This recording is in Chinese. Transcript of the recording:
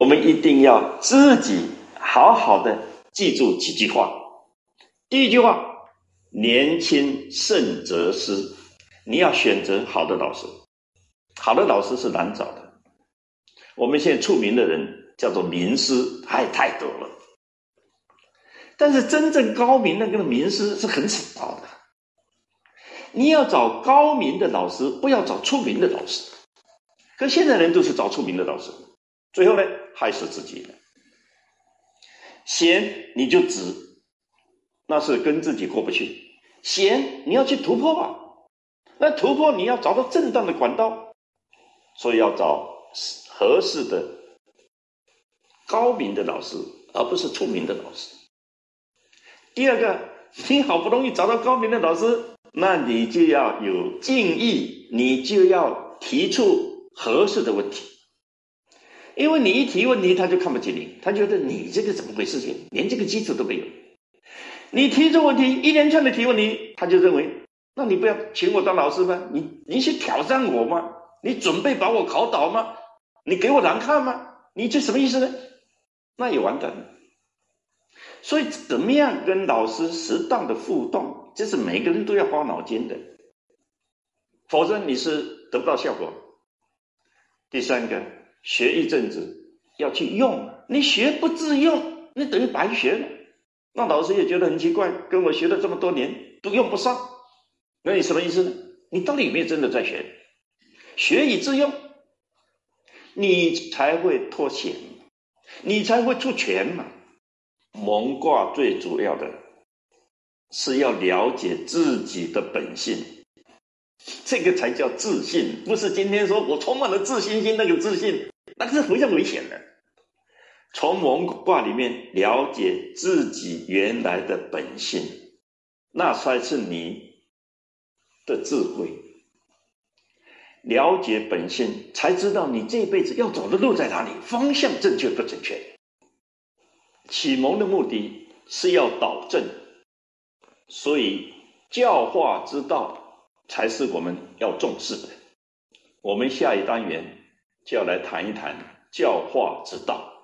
我们一定要自己好好的记住几句话。第一句话：年轻慎择师，你要选择好的老师。好的老师是难找的。我们现在出名的人叫做名师，太太多了。但是真正高明那个名师是很少的。你要找高明的老师，不要找出名的老师。可现在人都是找出名的老师，最后呢害死自己了。闲你就指，那是跟自己过不去。闲你要去突破吧，那突破你要找到正当的管道，所以要找合适的高明的老师，而不是出名的老师。第二个，你好不容易找到高明的老师，那你就要有敬意，你就要提出合适的问题。因为你一提问题，他就看不起你，他觉得你这个怎么回事？情连这个基础都没有。你提出问题，一连串的提问题，他就认为，那你不要请我当老师吗？你你去挑战我吗？你准备把我考倒吗？你给我难看吗？你这什么意思呢？那也完蛋了。所以，怎么样跟老师适当的互动，这是每个人都要花脑筋的，否则你是得不到效果。第三个，学一阵子要去用，你学不自用，那等于白学了。那老师也觉得很奇怪，跟我学了这么多年都用不上，那你什么意思呢？你到底有没有真的在学？学以致用，你才会脱险，你才会出拳嘛。蒙卦最主要的是要了解自己的本性，这个才叫自信。不是今天说我充满了自信心那个自信，那个是非常危险的。从蒙卦里面了解自己原来的本性，那才是你的智慧。了解本性，才知道你这辈子要走的路在哪里，方向正确不正确。启蒙的目的是要导正，所以教化之道才是我们要重视的。我们下一单元就要来谈一谈教化之道。